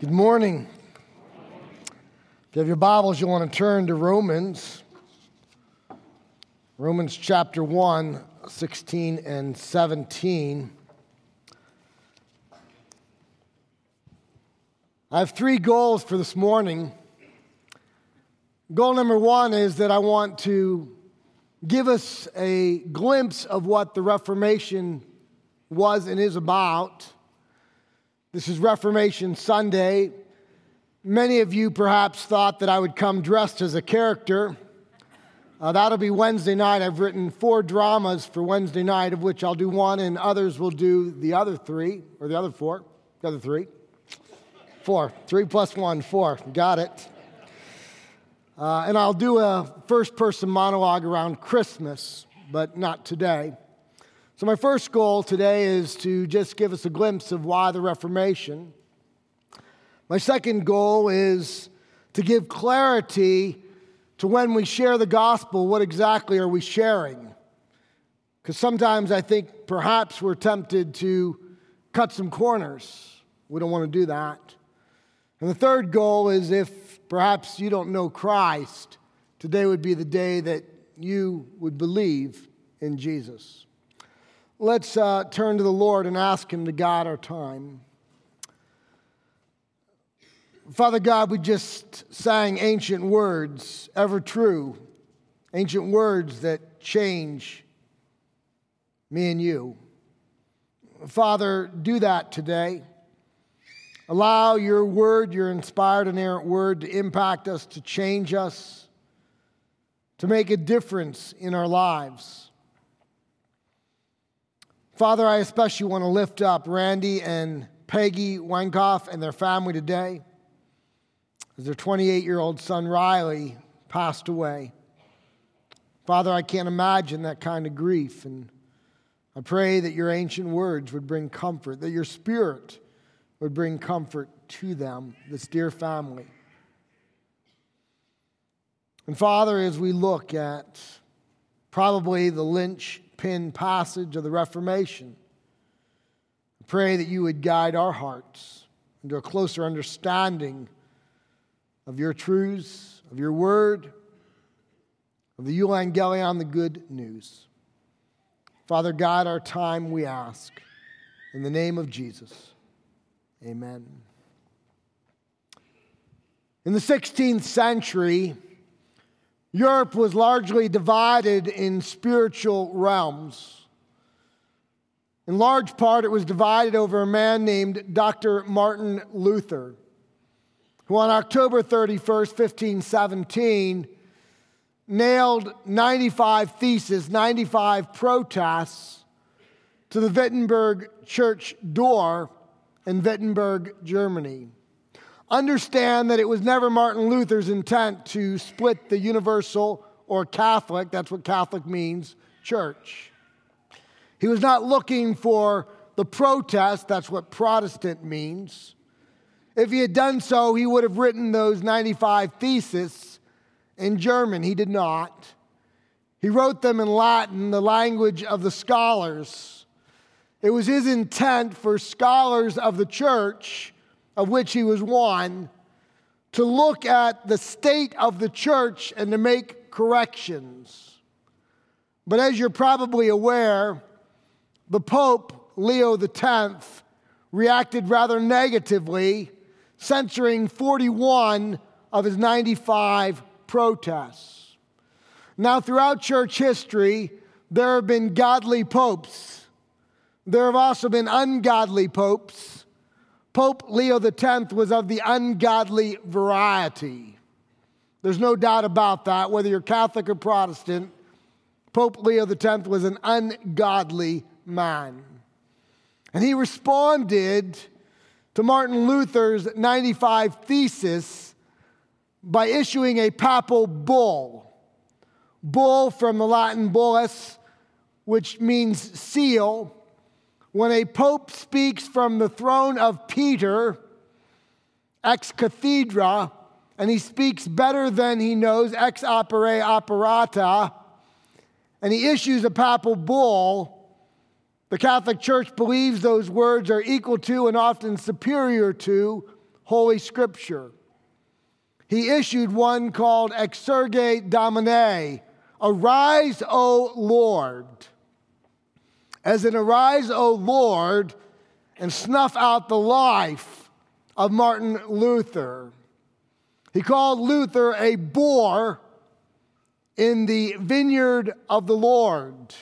Good morning. If you have your Bibles, you'll want to turn to Romans. Romans chapter 1, 16 and 17. I have three goals for this morning. Goal number one is that I want to give us a glimpse of what the Reformation was and is about. This is Reformation Sunday. Many of you perhaps thought that I would come dressed as a character. Uh, that'll be Wednesday night. I've written four dramas for Wednesday night, of which I'll do one, and others will do the other three, or the other four, the other three. Four. Three plus one, four. Got it. Uh, and I'll do a first person monologue around Christmas, but not today. So, my first goal today is to just give us a glimpse of why the Reformation. My second goal is to give clarity to when we share the gospel, what exactly are we sharing? Because sometimes I think perhaps we're tempted to cut some corners. We don't want to do that. And the third goal is if perhaps you don't know Christ, today would be the day that you would believe in Jesus. Let's uh, turn to the Lord and ask Him to guide our time. Father God, we just sang ancient words, ever true, ancient words that change me and you. Father, do that today. Allow your word, your inspired, inerrant word, to impact us, to change us, to make a difference in our lives. Father, I especially want to lift up Randy and Peggy Wenkoff and their family today as their 28 year old son Riley passed away. Father, I can't imagine that kind of grief. And I pray that your ancient words would bring comfort, that your spirit would bring comfort to them, this dear family. And Father, as we look at probably the lynch pin passage of the Reformation. I pray that you would guide our hearts into a closer understanding of your truths, of your word, of the Evangelion, the good news. Father, guide our time, we ask. In the name of Jesus, amen. In the 16th century, Europe was largely divided in spiritual realms. In large part, it was divided over a man named Dr. Martin Luther, who on October 31st, 1517, nailed 95 theses, 95 protests to the Wittenberg church door in Wittenberg, Germany. Understand that it was never Martin Luther's intent to split the universal or Catholic, that's what Catholic means, church. He was not looking for the protest, that's what Protestant means. If he had done so, he would have written those 95 theses in German. He did not. He wrote them in Latin, the language of the scholars. It was his intent for scholars of the church of which he was one, to look at the state of the church and to make corrections. But as you're probably aware, the Pope, Leo X, reacted rather negatively, censoring 41 of his 95 protests. Now, throughout church history, there have been godly popes. There have also been ungodly popes. Pope Leo X was of the ungodly variety. There's no doubt about that, whether you're Catholic or Protestant. Pope Leo X was an ungodly man. And he responded to Martin Luther's 95 Thesis by issuing a papal bull. Bull from the Latin bullus, which means seal, when a pope speaks from the throne of Peter, ex cathedra, and he speaks better than he knows, ex opere operata, and he issues a papal bull, the Catholic Church believes those words are equal to and often superior to Holy Scripture. He issued one called Exsurge Domine, Arise, O Lord. As in, Arise, O Lord, and snuff out the life of Martin Luther. He called Luther a boar in the vineyard of the Lord.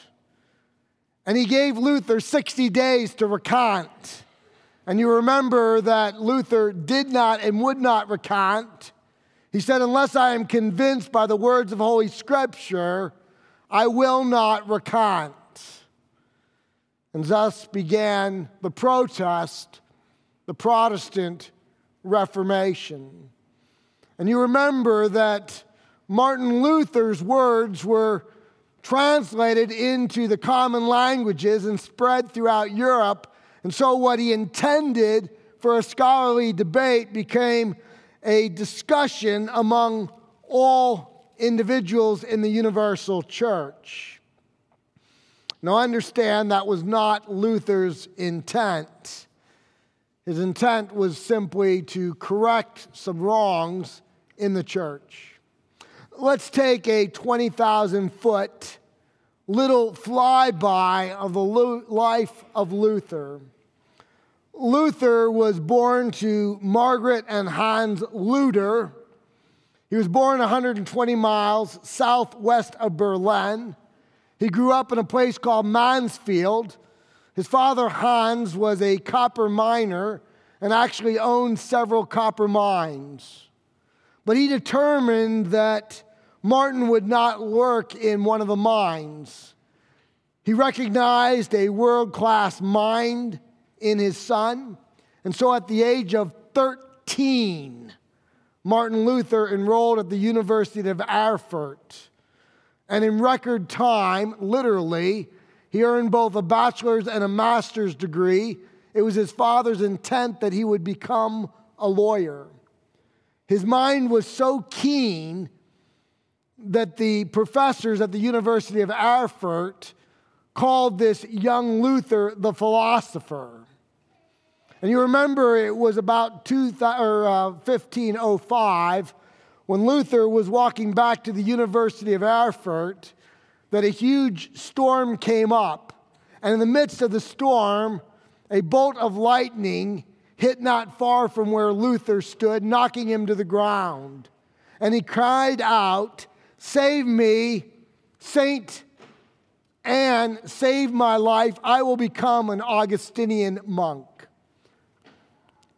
And he gave Luther 60 days to recant. And you remember that Luther did not and would not recant. He said, Unless I am convinced by the words of Holy Scripture, I will not recant. And thus began the protest, the Protestant Reformation. And you remember that Martin Luther's words were translated into the common languages and spread throughout Europe. And so, what he intended for a scholarly debate became a discussion among all individuals in the universal church. Now, understand that was not Luther's intent. His intent was simply to correct some wrongs in the church. Let's take a 20,000 foot little flyby of the life of Luther. Luther was born to Margaret and Hans Luther. He was born 120 miles southwest of Berlin. He grew up in a place called Mansfield. His father, Hans, was a copper miner and actually owned several copper mines. But he determined that Martin would not work in one of the mines. He recognized a world class mind in his son. And so at the age of 13, Martin Luther enrolled at the University of Erfurt. And in record time, literally, he earned both a bachelor's and a master's degree. It was his father's intent that he would become a lawyer. His mind was so keen that the professors at the University of Erfurt called this young Luther the philosopher. And you remember it was about two, or, uh, 1505 when Luther was walking back to the University of Erfurt that a huge storm came up. And in the midst of the storm, a bolt of lightning hit not far from where Luther stood, knocking him to the ground. And he cried out, Save me, Saint Anne, save my life. I will become an Augustinian monk.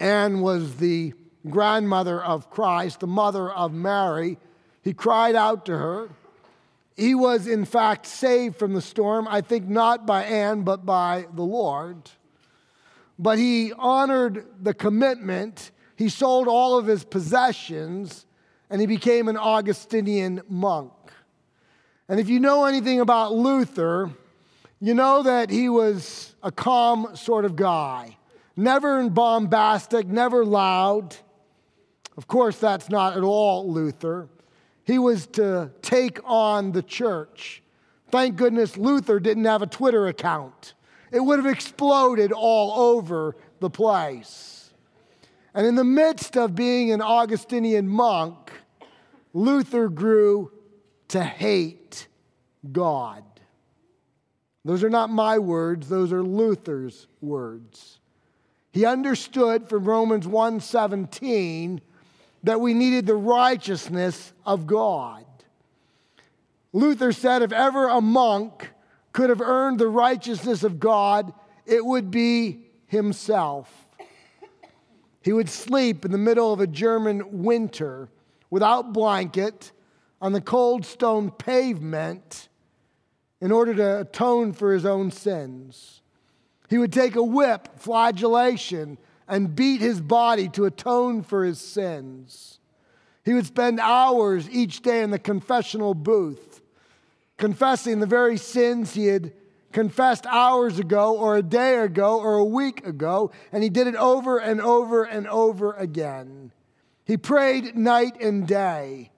Anne was the grandmother of Christ, the mother of Mary. He cried out to her. He was, in fact, saved from the storm, I think not by Anne, but by the Lord. But he honored the commitment. He sold all of his possessions and he became an Augustinian monk. And if you know anything about Luther, you know that he was a calm sort of guy, never bombastic, never loud. Of course, that's not at all Luther. He was to take on the church. Thank goodness Luther didn't have a Twitter account. It would have exploded all over the place. And in the midst of being an Augustinian monk, Luther grew to hate God. Those are not my words, those are Luther's words. He understood from Romans 1:17 that we needed the righteousness of God. Luther said if ever a monk could have earned the righteousness of God, it would be himself. He would sleep in the middle of a German winter without blanket on the cold stone pavement in order to atone for his own sins. He would take a whip, flagellation, and beat his body to atone for his sins. He would spend hours each day in the confessional booth, confessing the very sins he had confessed hours ago, or a day ago, or a week ago, and he did it over and over and over again. He prayed night and day.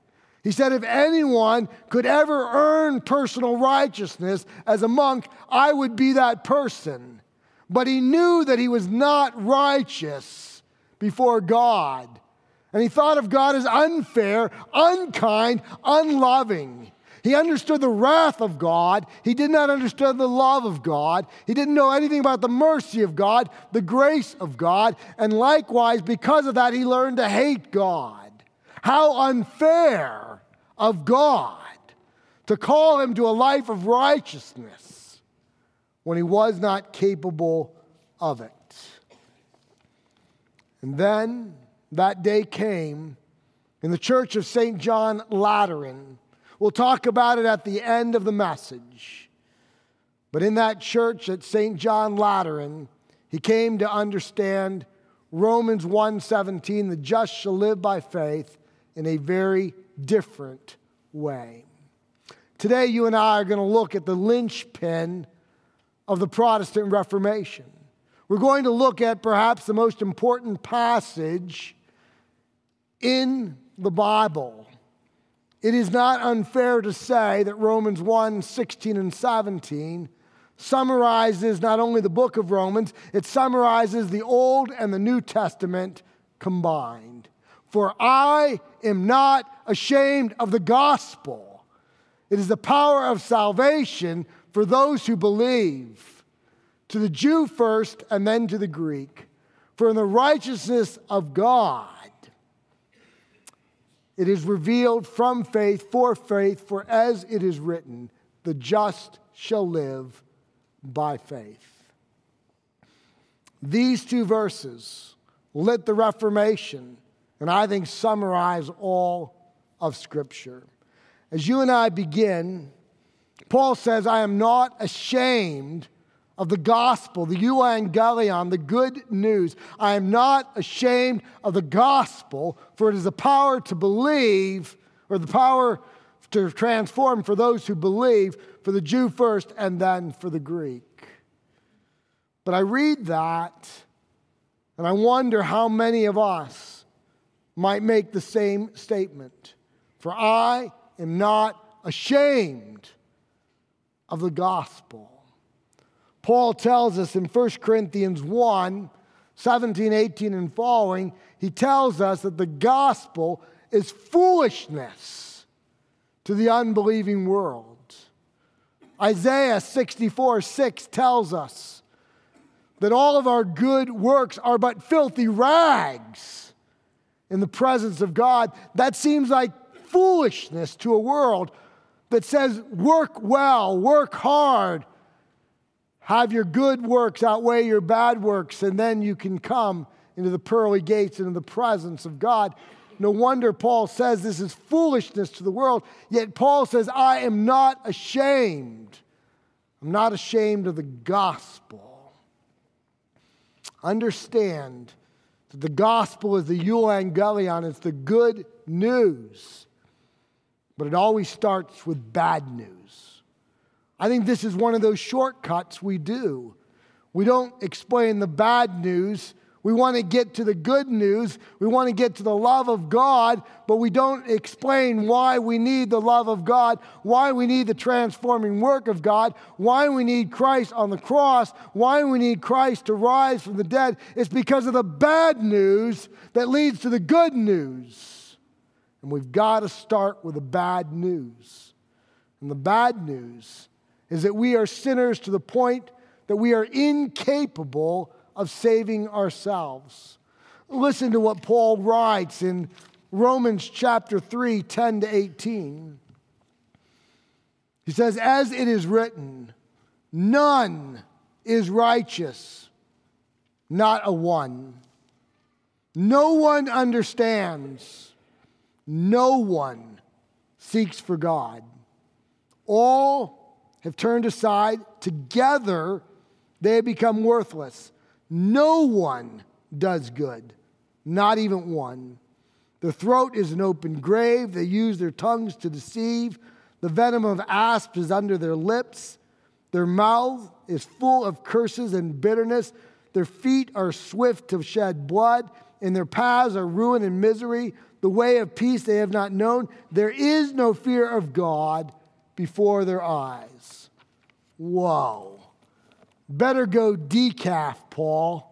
He said, If anyone could ever earn personal righteousness as a monk, I would be that person. But he knew that he was not righteous before God. And he thought of God as unfair, unkind, unloving. He understood the wrath of God. He did not understand the love of God. He didn't know anything about the mercy of God, the grace of God. And likewise, because of that, he learned to hate God. How unfair of God to call him to a life of righteousness when he was not capable of it. And then that day came in the church of St. John Lateran. We'll talk about it at the end of the message. But in that church at St. John Lateran, he came to understand Romans 1:17, the just shall live by faith in a very different way. Today you and I are going to look at the linchpin of the Protestant Reformation. We're going to look at perhaps the most important passage in the Bible. It is not unfair to say that Romans 1 16 and 17 summarizes not only the book of Romans, it summarizes the Old and the New Testament combined. For I am not ashamed of the gospel, it is the power of salvation for those who believe to the Jew first and then to the Greek. For in the righteousness of God, it is revealed from faith for faith, for as it is written, the just shall live by faith. These two verses lit the Reformation and I think summarize all of Scripture. As you and I begin, Paul says, I am not ashamed of the gospel, the euangelion, the good news. I am not ashamed of the gospel, for it is the power to believe, or the power to transform for those who believe, for the Jew first and then for the Greek. But I read that and I wonder how many of us might make the same statement. For I am not ashamed of the gospel. Paul tells us in 1 Corinthians 1 17, 18, and following, he tells us that the gospel is foolishness to the unbelieving world. Isaiah 64 6 tells us that all of our good works are but filthy rags in the presence of God. That seems like foolishness to a world that says, work well, work hard, have your good works outweigh your bad works, and then you can come into the pearly gates, into the presence of God. No wonder Paul says this is foolishness to the world, yet Paul says, I am not ashamed. I'm not ashamed of the gospel. Understand that the gospel is the euangelion, it's the good news, but it always starts with bad news. I think this is one of those shortcuts we do. We don't explain the bad news. We want to get to the good news. We want to get to the love of God, but we don't explain why we need the love of God, why we need the transforming work of God, why we need Christ on the cross, why we need Christ to rise from the dead. It's because of the bad news that leads to the good news. And we've got to start with the bad news. And the bad news is that we are sinners to the point that we are incapable of saving ourselves. Listen to what Paul writes in Romans chapter 3, 10 to 18. He says, As it is written, none is righteous, not a one. No one understands, no one seeks for God. All have turned aside, together they have become worthless. No one does good, not even one. Their throat is an open grave. They use their tongues to deceive. The venom of asps is under their lips. Their mouth is full of curses and bitterness. Their feet are swift to shed blood, and their paths are ruin and misery. The way of peace they have not known. There is no fear of God before their eyes. Whoa. Better go decaf, Paul.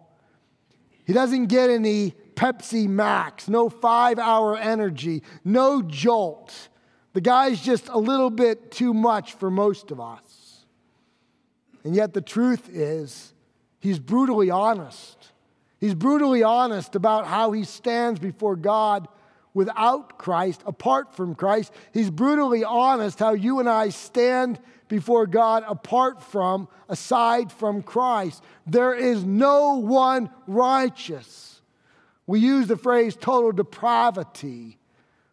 He doesn't get any Pepsi Max, no five hour energy, no jolt. The guy's just a little bit too much for most of us. And yet, the truth is, he's brutally honest. He's brutally honest about how he stands before God without Christ, apart from Christ. He's brutally honest how you and I stand before God apart from, aside from Christ. There is no one righteous. We use the phrase total depravity,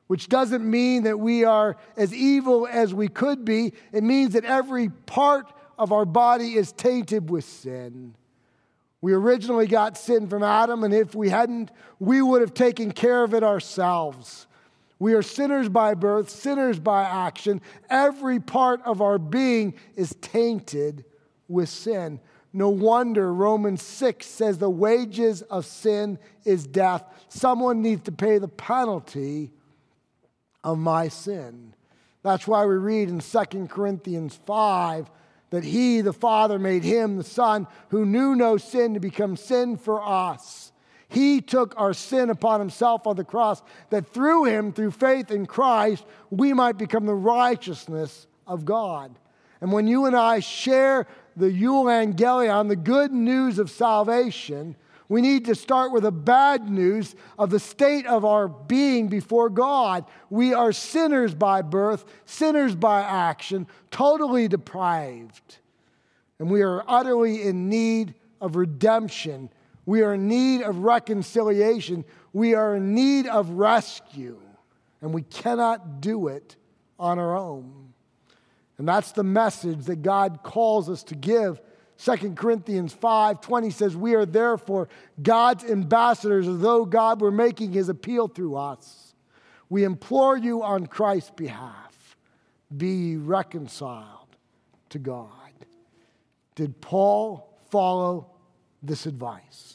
which doesn't mean that we are as evil as we could be. It means that every part of our body is tainted with sin. We originally got sin from Adam, and if we hadn't, we would have taken care of it ourselves. We are sinners by birth, sinners by action. Every part of our being is tainted with sin. No wonder Romans 6 says the wages of sin is death. Someone needs to pay the penalty of my sin. That's why we read in 2 Corinthians 5 that he, the Father, made him, the Son, who knew no sin, to become sin for us. He took our sin upon himself on the cross, that through him, through faith in Christ, we might become the righteousness of God. And when you and I share the Evangelion, the good news of salvation, we need to start with the bad news of the state of our being before God. We are sinners by birth, sinners by action, totally deprived. And we are utterly in need of redemption. We are in need of reconciliation. We are in need of rescue. And we cannot do it on our own. And that's the message that God calls us to give 2 Corinthians 5 20 says, We are therefore God's ambassadors, as though God were making his appeal through us. We implore you on Christ's behalf, be reconciled to God. Did Paul follow this advice?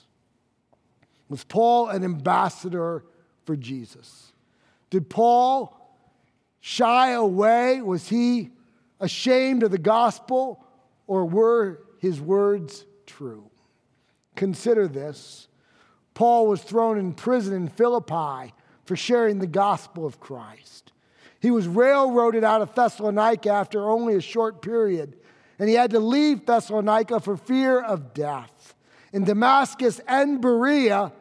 Was Paul an ambassador for Jesus? Did Paul shy away? Was he ashamed of the gospel? Or were his words true. Consider this Paul was thrown in prison in Philippi for sharing the gospel of Christ. He was railroaded out of Thessalonica after only a short period, and he had to leave Thessalonica for fear of death. In Damascus and Berea,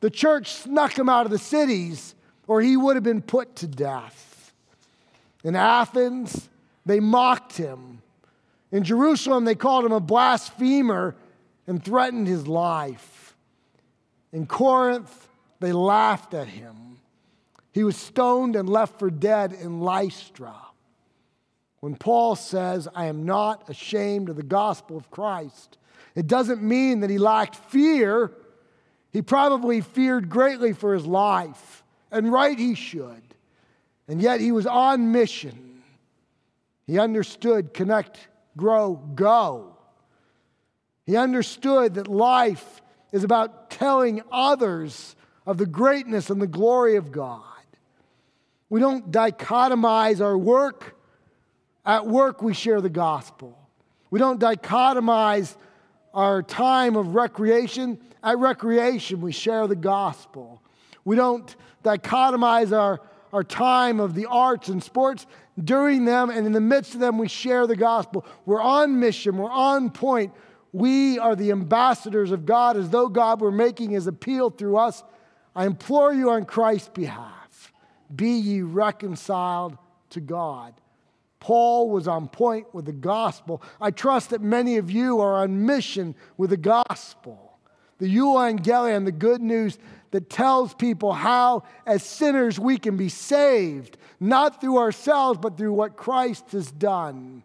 the church snuck him out of the cities, or he would have been put to death. In Athens, they mocked him in Jerusalem, they called him a blasphemer and threatened his life. In Corinth, they laughed at him. He was stoned and left for dead in Lystra. When Paul says, I am not ashamed of the gospel of Christ, it doesn't mean that he lacked fear. He probably feared greatly for his life, and right he should. And yet he was on mission. He understood connect grow, go. He understood that life is about telling others of the greatness and the glory of God. We don't dichotomize our work. At work, we share the gospel. We don't dichotomize our time of recreation. At recreation, we share the gospel. We don't dichotomize our, our time of the arts and sports during them and in the midst of them, we share the gospel. We're on mission, we're on point. We are the ambassadors of God as though God were making his appeal through us. I implore you on Christ's behalf be ye reconciled to God. Paul was on point with the gospel. I trust that many of you are on mission with the gospel. The euangelion, the good news that tells people how, as sinners, we can be saved, not through ourselves, but through what Christ has done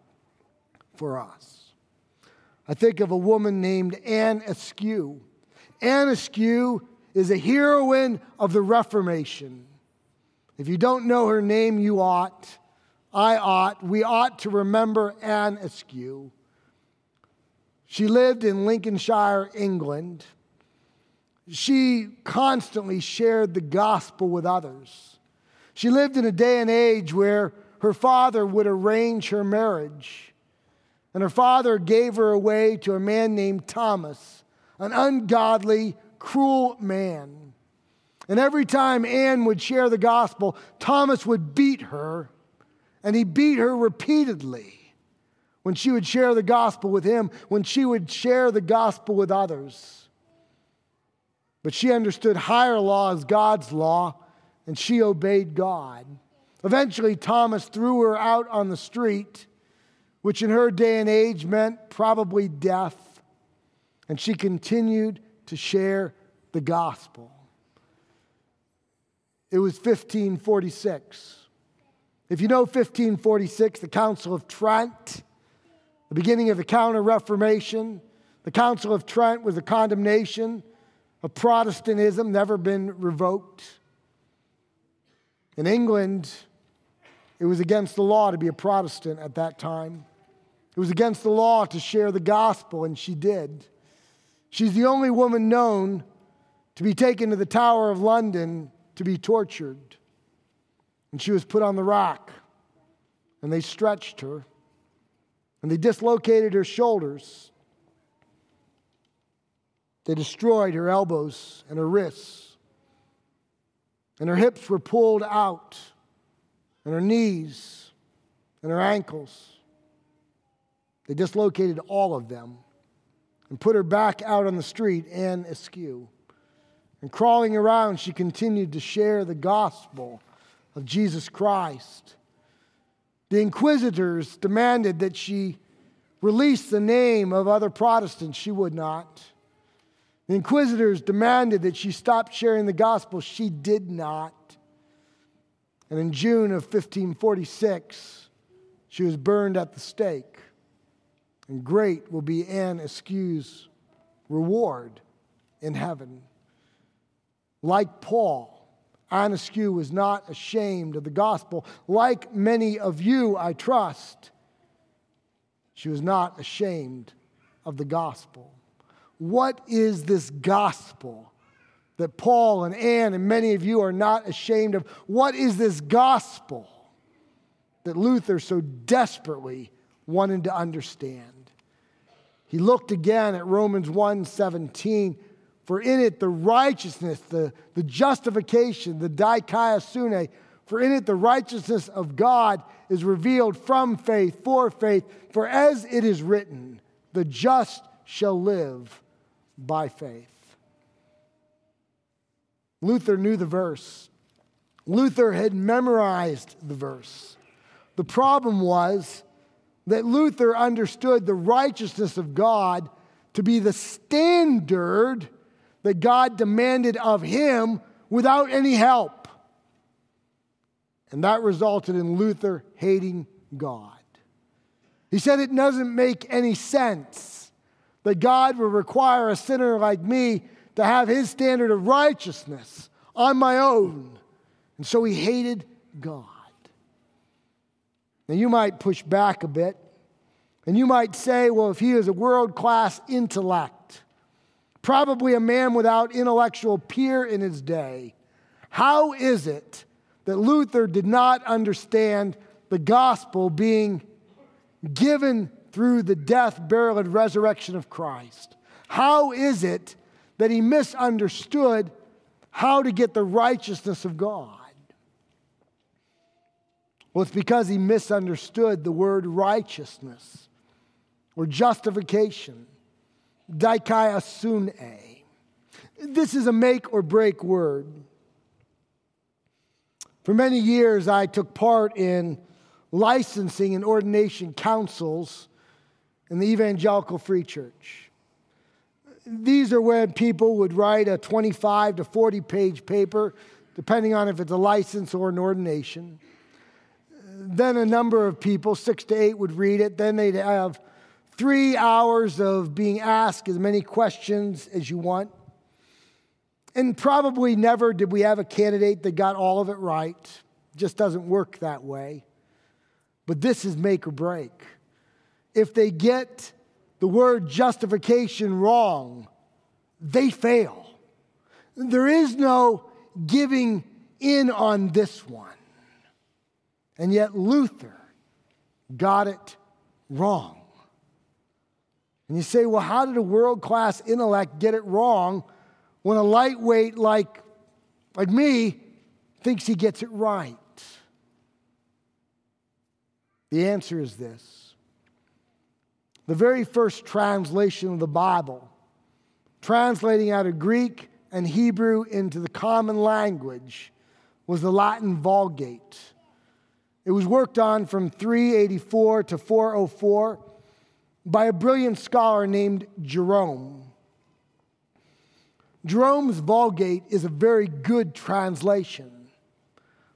for us. I think of a woman named Anne Askew. Anne Askew is a heroine of the Reformation. If you don't know her name, you ought. I ought. We ought to remember Anne Askew. She lived in Lincolnshire, England she constantly shared the gospel with others. She lived in a day and age where her father would arrange her marriage. And her father gave her away to a man named Thomas, an ungodly, cruel man. And every time Anne would share the gospel, Thomas would beat her, and he beat her repeatedly when she would share the gospel with him, when she would share the gospel with others. But she understood higher law as God's law, and she obeyed God. Eventually, Thomas threw her out on the street, which in her day and age meant probably death, and she continued to share the gospel. It was 1546. If you know 1546, the Council of Trent, the beginning of the Counter Reformation, the Council of Trent was a condemnation of Protestantism, never been revoked. In England, it was against the law to be a Protestant at that time. It was against the law to share the gospel, and she did. She's the only woman known to be taken to the Tower of London to be tortured. And she was put on the rack, and they stretched her, and they dislocated her shoulders. They destroyed her elbows and her wrists, and her hips were pulled out, and her knees and her ankles. They dislocated all of them and put her back out on the street Anne Askew. And crawling around, she continued to share the gospel of Jesus Christ. The inquisitors demanded that she release the name of other Protestants. She would not. The inquisitors demanded that she stop sharing the gospel. She did not. And in June of 1546, she was burned at the stake. And great will be Anne Askew's reward in heaven. Like Paul, Anne Askew was not ashamed of the gospel. Like many of you, I trust, she was not ashamed of the gospel. What is this gospel that Paul and Anne and many of you are not ashamed of? What is this gospel that Luther so desperately wanted to understand? He looked again at Romans 1 17 for in it the righteousness, the, the justification, the dikaiosune, for in it the righteousness of God is revealed from faith for faith. For as it is written, the just shall live by faith. Luther knew the verse. Luther had memorized the verse. The problem was that Luther understood the righteousness of God to be the standard that God demanded of him without any help. And that resulted in Luther hating God. He said it doesn't make any sense that God would require a sinner like me to have his standard of righteousness on my own. And so he hated God. Now you might push back a bit and you might say, well, if he is a world class intellect, probably a man without intellectual peer in his day. How is it that Luther did not understand the gospel being given through the death, burial, and resurrection of Christ? How is it that he misunderstood how to get the righteousness of God? Well, it's because he misunderstood the word righteousness or justification dikaiosune. This is a make or break word. For many years, I took part in licensing and ordination councils in the Evangelical Free Church. These are where people would write a 25 to 40 page paper, depending on if it's a license or an ordination. Then a number of people, six to eight, would read it. Then they'd have three hours of being asked as many questions as you want. And probably never did we have a candidate that got all of it right. It just doesn't work that way. But this is make or break. If they get the word justification wrong, they fail. There is no giving in on this one. And yet Luther got it wrong. And you say, well, how did a world class intellect get it wrong when a lightweight like like me, thinks he gets it right? The answer is this the very first translation of the Bible, translating out of Greek and Hebrew into the common language, was the Latin Vulgate. It was worked on from 384 to 404 by a brilliant scholar named Jerome. Jerome's Vulgate is a very good translation.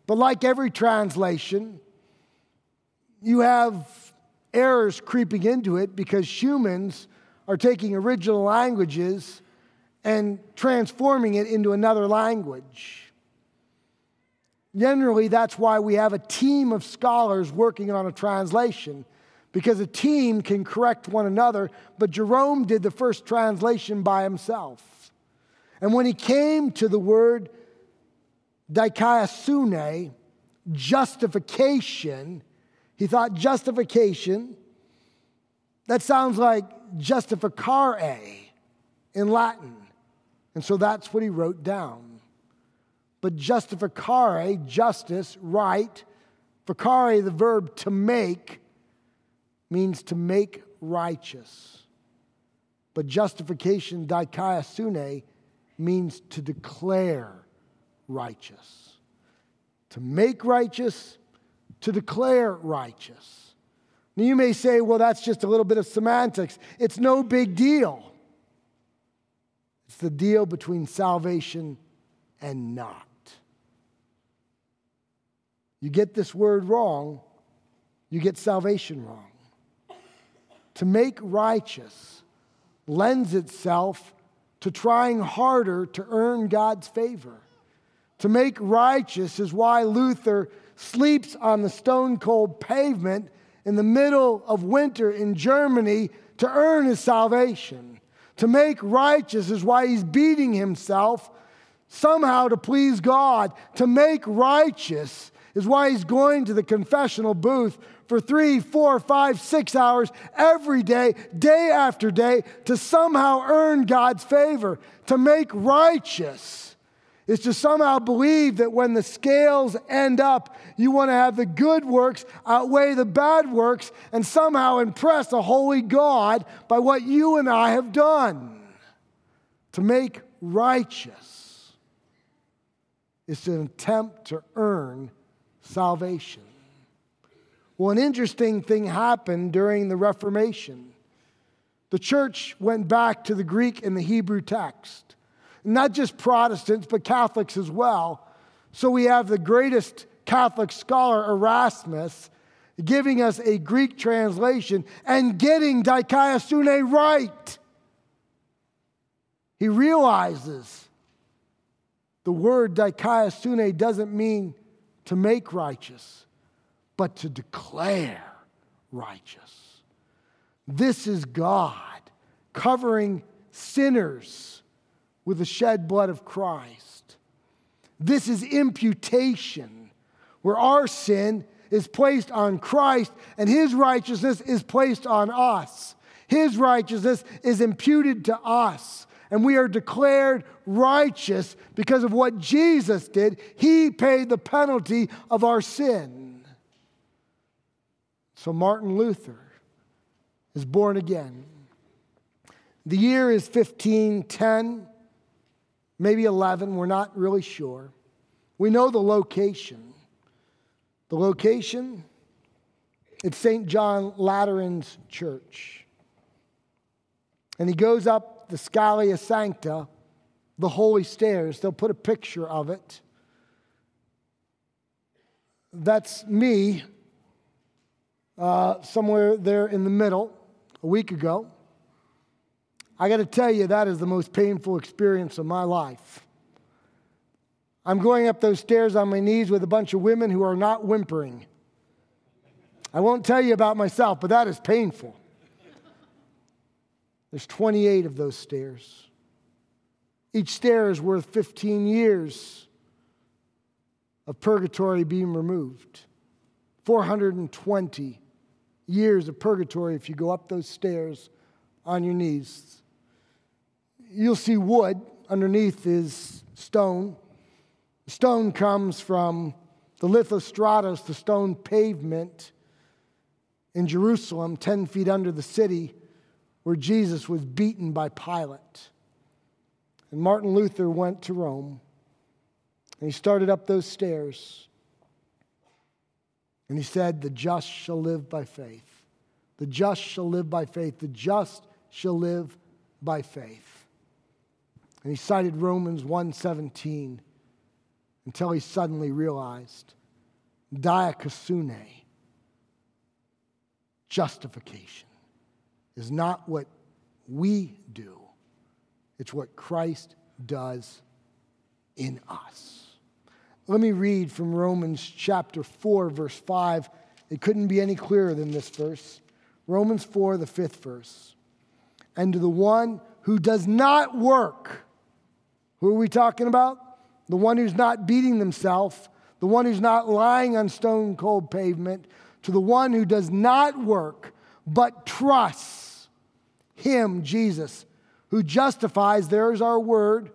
But like every translation, you have errors creeping into it because humans are taking original languages and transforming it into another language. Generally, that's why we have a team of scholars working on a translation, because a team can correct one another. But Jerome did the first translation by himself. And when he came to the word dikaiosune, justification, he thought justification, that sounds like justificare in Latin. And so that's what he wrote down. But justificare, justice, right, ficare, the verb to make, means to make righteous. But justification, dikaiosune, means to declare righteous. To make righteous, to declare righteous. Now you may say, well, that's just a little bit of semantics. It's no big deal. It's the deal between salvation and not. You get this word wrong, you get salvation wrong. To make righteous lends itself to trying harder to earn God's favor. To make righteous is why Luther sleeps on the stone cold pavement in the middle of winter in Germany to earn his salvation. To make righteous is why he's beating himself somehow to please God. To make righteous is why he's going to the confessional booth for three, four, five, six hours every day, day after day, to somehow earn God's favor. To make righteous is to somehow believe that when the scales end up, you want to have the good works outweigh the bad works and somehow impress a holy God by what you and I have done. To make righteous is an attempt to earn salvation. Well, an interesting thing happened during the Reformation. The church went back to the Greek and the Hebrew text not just Protestants, but Catholics as well. So we have the greatest Catholic scholar, Erasmus, giving us a Greek translation and getting dikaiosune right. He realizes the word dikaiosune doesn't mean to make righteous, but to declare righteous. This is God covering sinners with the shed blood of Christ. This is imputation, where our sin is placed on Christ and his righteousness is placed on us. His righteousness is imputed to us, and we are declared righteous because of what Jesus did. He paid the penalty of our sin. So Martin Luther is born again. The year is 1510 maybe 11, we're not really sure. We know the location. The location, it's St. John Lateran's church. And he goes up the Scala Sancta, the holy stairs. They'll put a picture of it. That's me uh, somewhere there in the middle a week ago. I got to tell you, that is the most painful experience of my life. I'm going up those stairs on my knees with a bunch of women who are not whimpering. I won't tell you about myself, but that is painful. There's 28 of those stairs. Each stair is worth 15 years of purgatory being removed. 420 years of purgatory if you go up those stairs on your knees you'll see wood underneath is stone. Stone comes from the lithostratus, the stone pavement in Jerusalem, 10 feet under the city, where Jesus was beaten by Pilate. And Martin Luther went to Rome and he started up those stairs. And he said, The just shall live by faith. The just shall live by faith. The just shall live by faith. And he cited Romans 1:17 until he suddenly realized dikaiosune justification is not what we do. It's what Christ does in us. Let me read from Romans chapter 4, verse 5. It couldn't be any clearer than this verse. Romans 4, the fifth verse. And to the one who does not work, who are we talking about? The one who's not beating themselves, the one who's not lying on stone cold pavement, to the one who does not work, but trusts him, Jesus, who justifies, there's our word,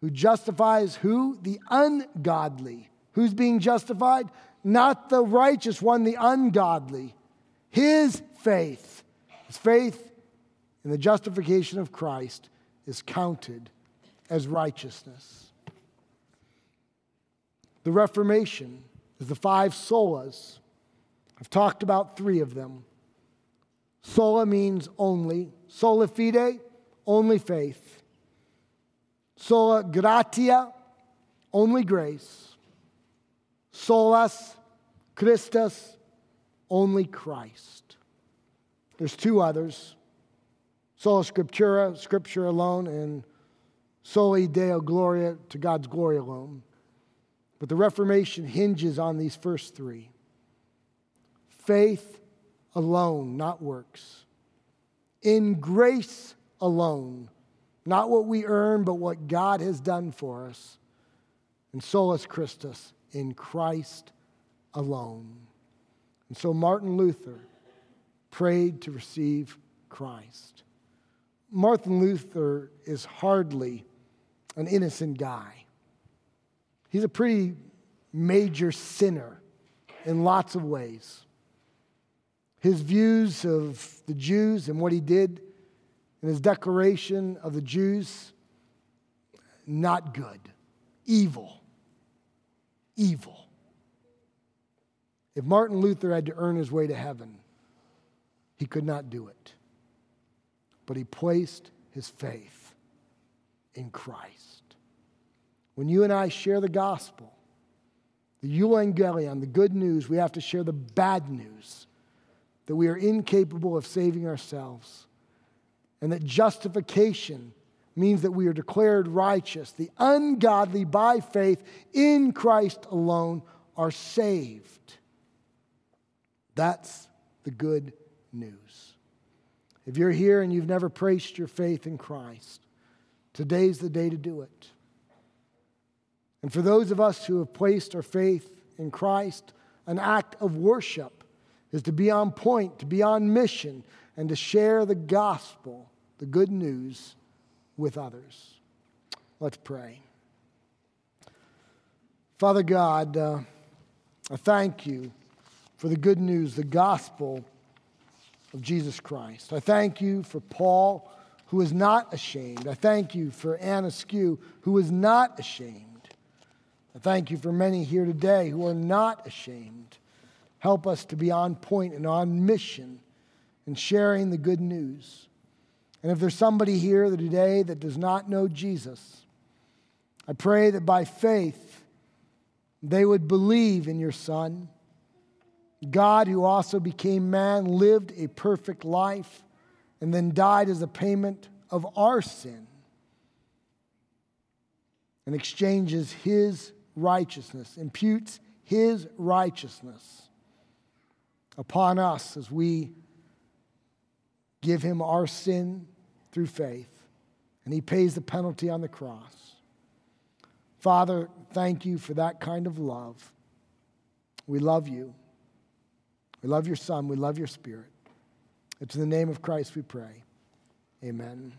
who justifies who? The ungodly. Who's being justified? Not the righteous one, the ungodly. His faith, his faith in the justification of Christ is counted as righteousness. The Reformation is the five solas. I've talked about three of them. Sola means only, sola fide, only faith. Sola gratia, only grace. Solus Christus, only Christ. There's two others sola scriptura, scripture alone, and soli deo gloria, to God's glory alone. But the Reformation hinges on these first three faith alone, not works. In grace alone, not what we earn, but what God has done for us. And solus Christus, in Christ alone. And so Martin Luther prayed to receive Christ. Martin Luther is hardly an innocent guy. He's a pretty major sinner in lots of ways. His views of the Jews and what he did and his declaration of the Jews not good, evil, evil. If Martin Luther had to earn his way to heaven, he could not do it. But he placed his faith in Christ. When you and I share the gospel, the euangelion, the good news, we have to share the bad news that we are incapable of saving ourselves and that justification means that we are declared righteous. The ungodly, by faith in Christ alone, are saved. That's the good news. If you're here and you've never placed your faith in Christ, today's the day to do it. And for those of us who have placed our faith in Christ, an act of worship is to be on point, to be on mission, and to share the gospel, the good news, with others. Let's pray. Father God, uh, I thank you for the good news, the gospel of Jesus Christ. I thank you for Paul, who is not ashamed. I thank you for Anne Askew, who is not ashamed. I thank you for many here today who are not ashamed. Help us to be on point and on mission and sharing the good news. And if there's somebody here today that does not know Jesus, I pray that by faith they would believe in your Son. God, who also became man, lived a perfect life and then died as a payment of our sin and exchanges his righteousness, imputes his righteousness upon us as we give him our sin through faith, and he pays the penalty on the cross. Father, thank you for that kind of love. We love you. We love your Son. We love your Spirit. It's in the name of Christ we pray. Amen.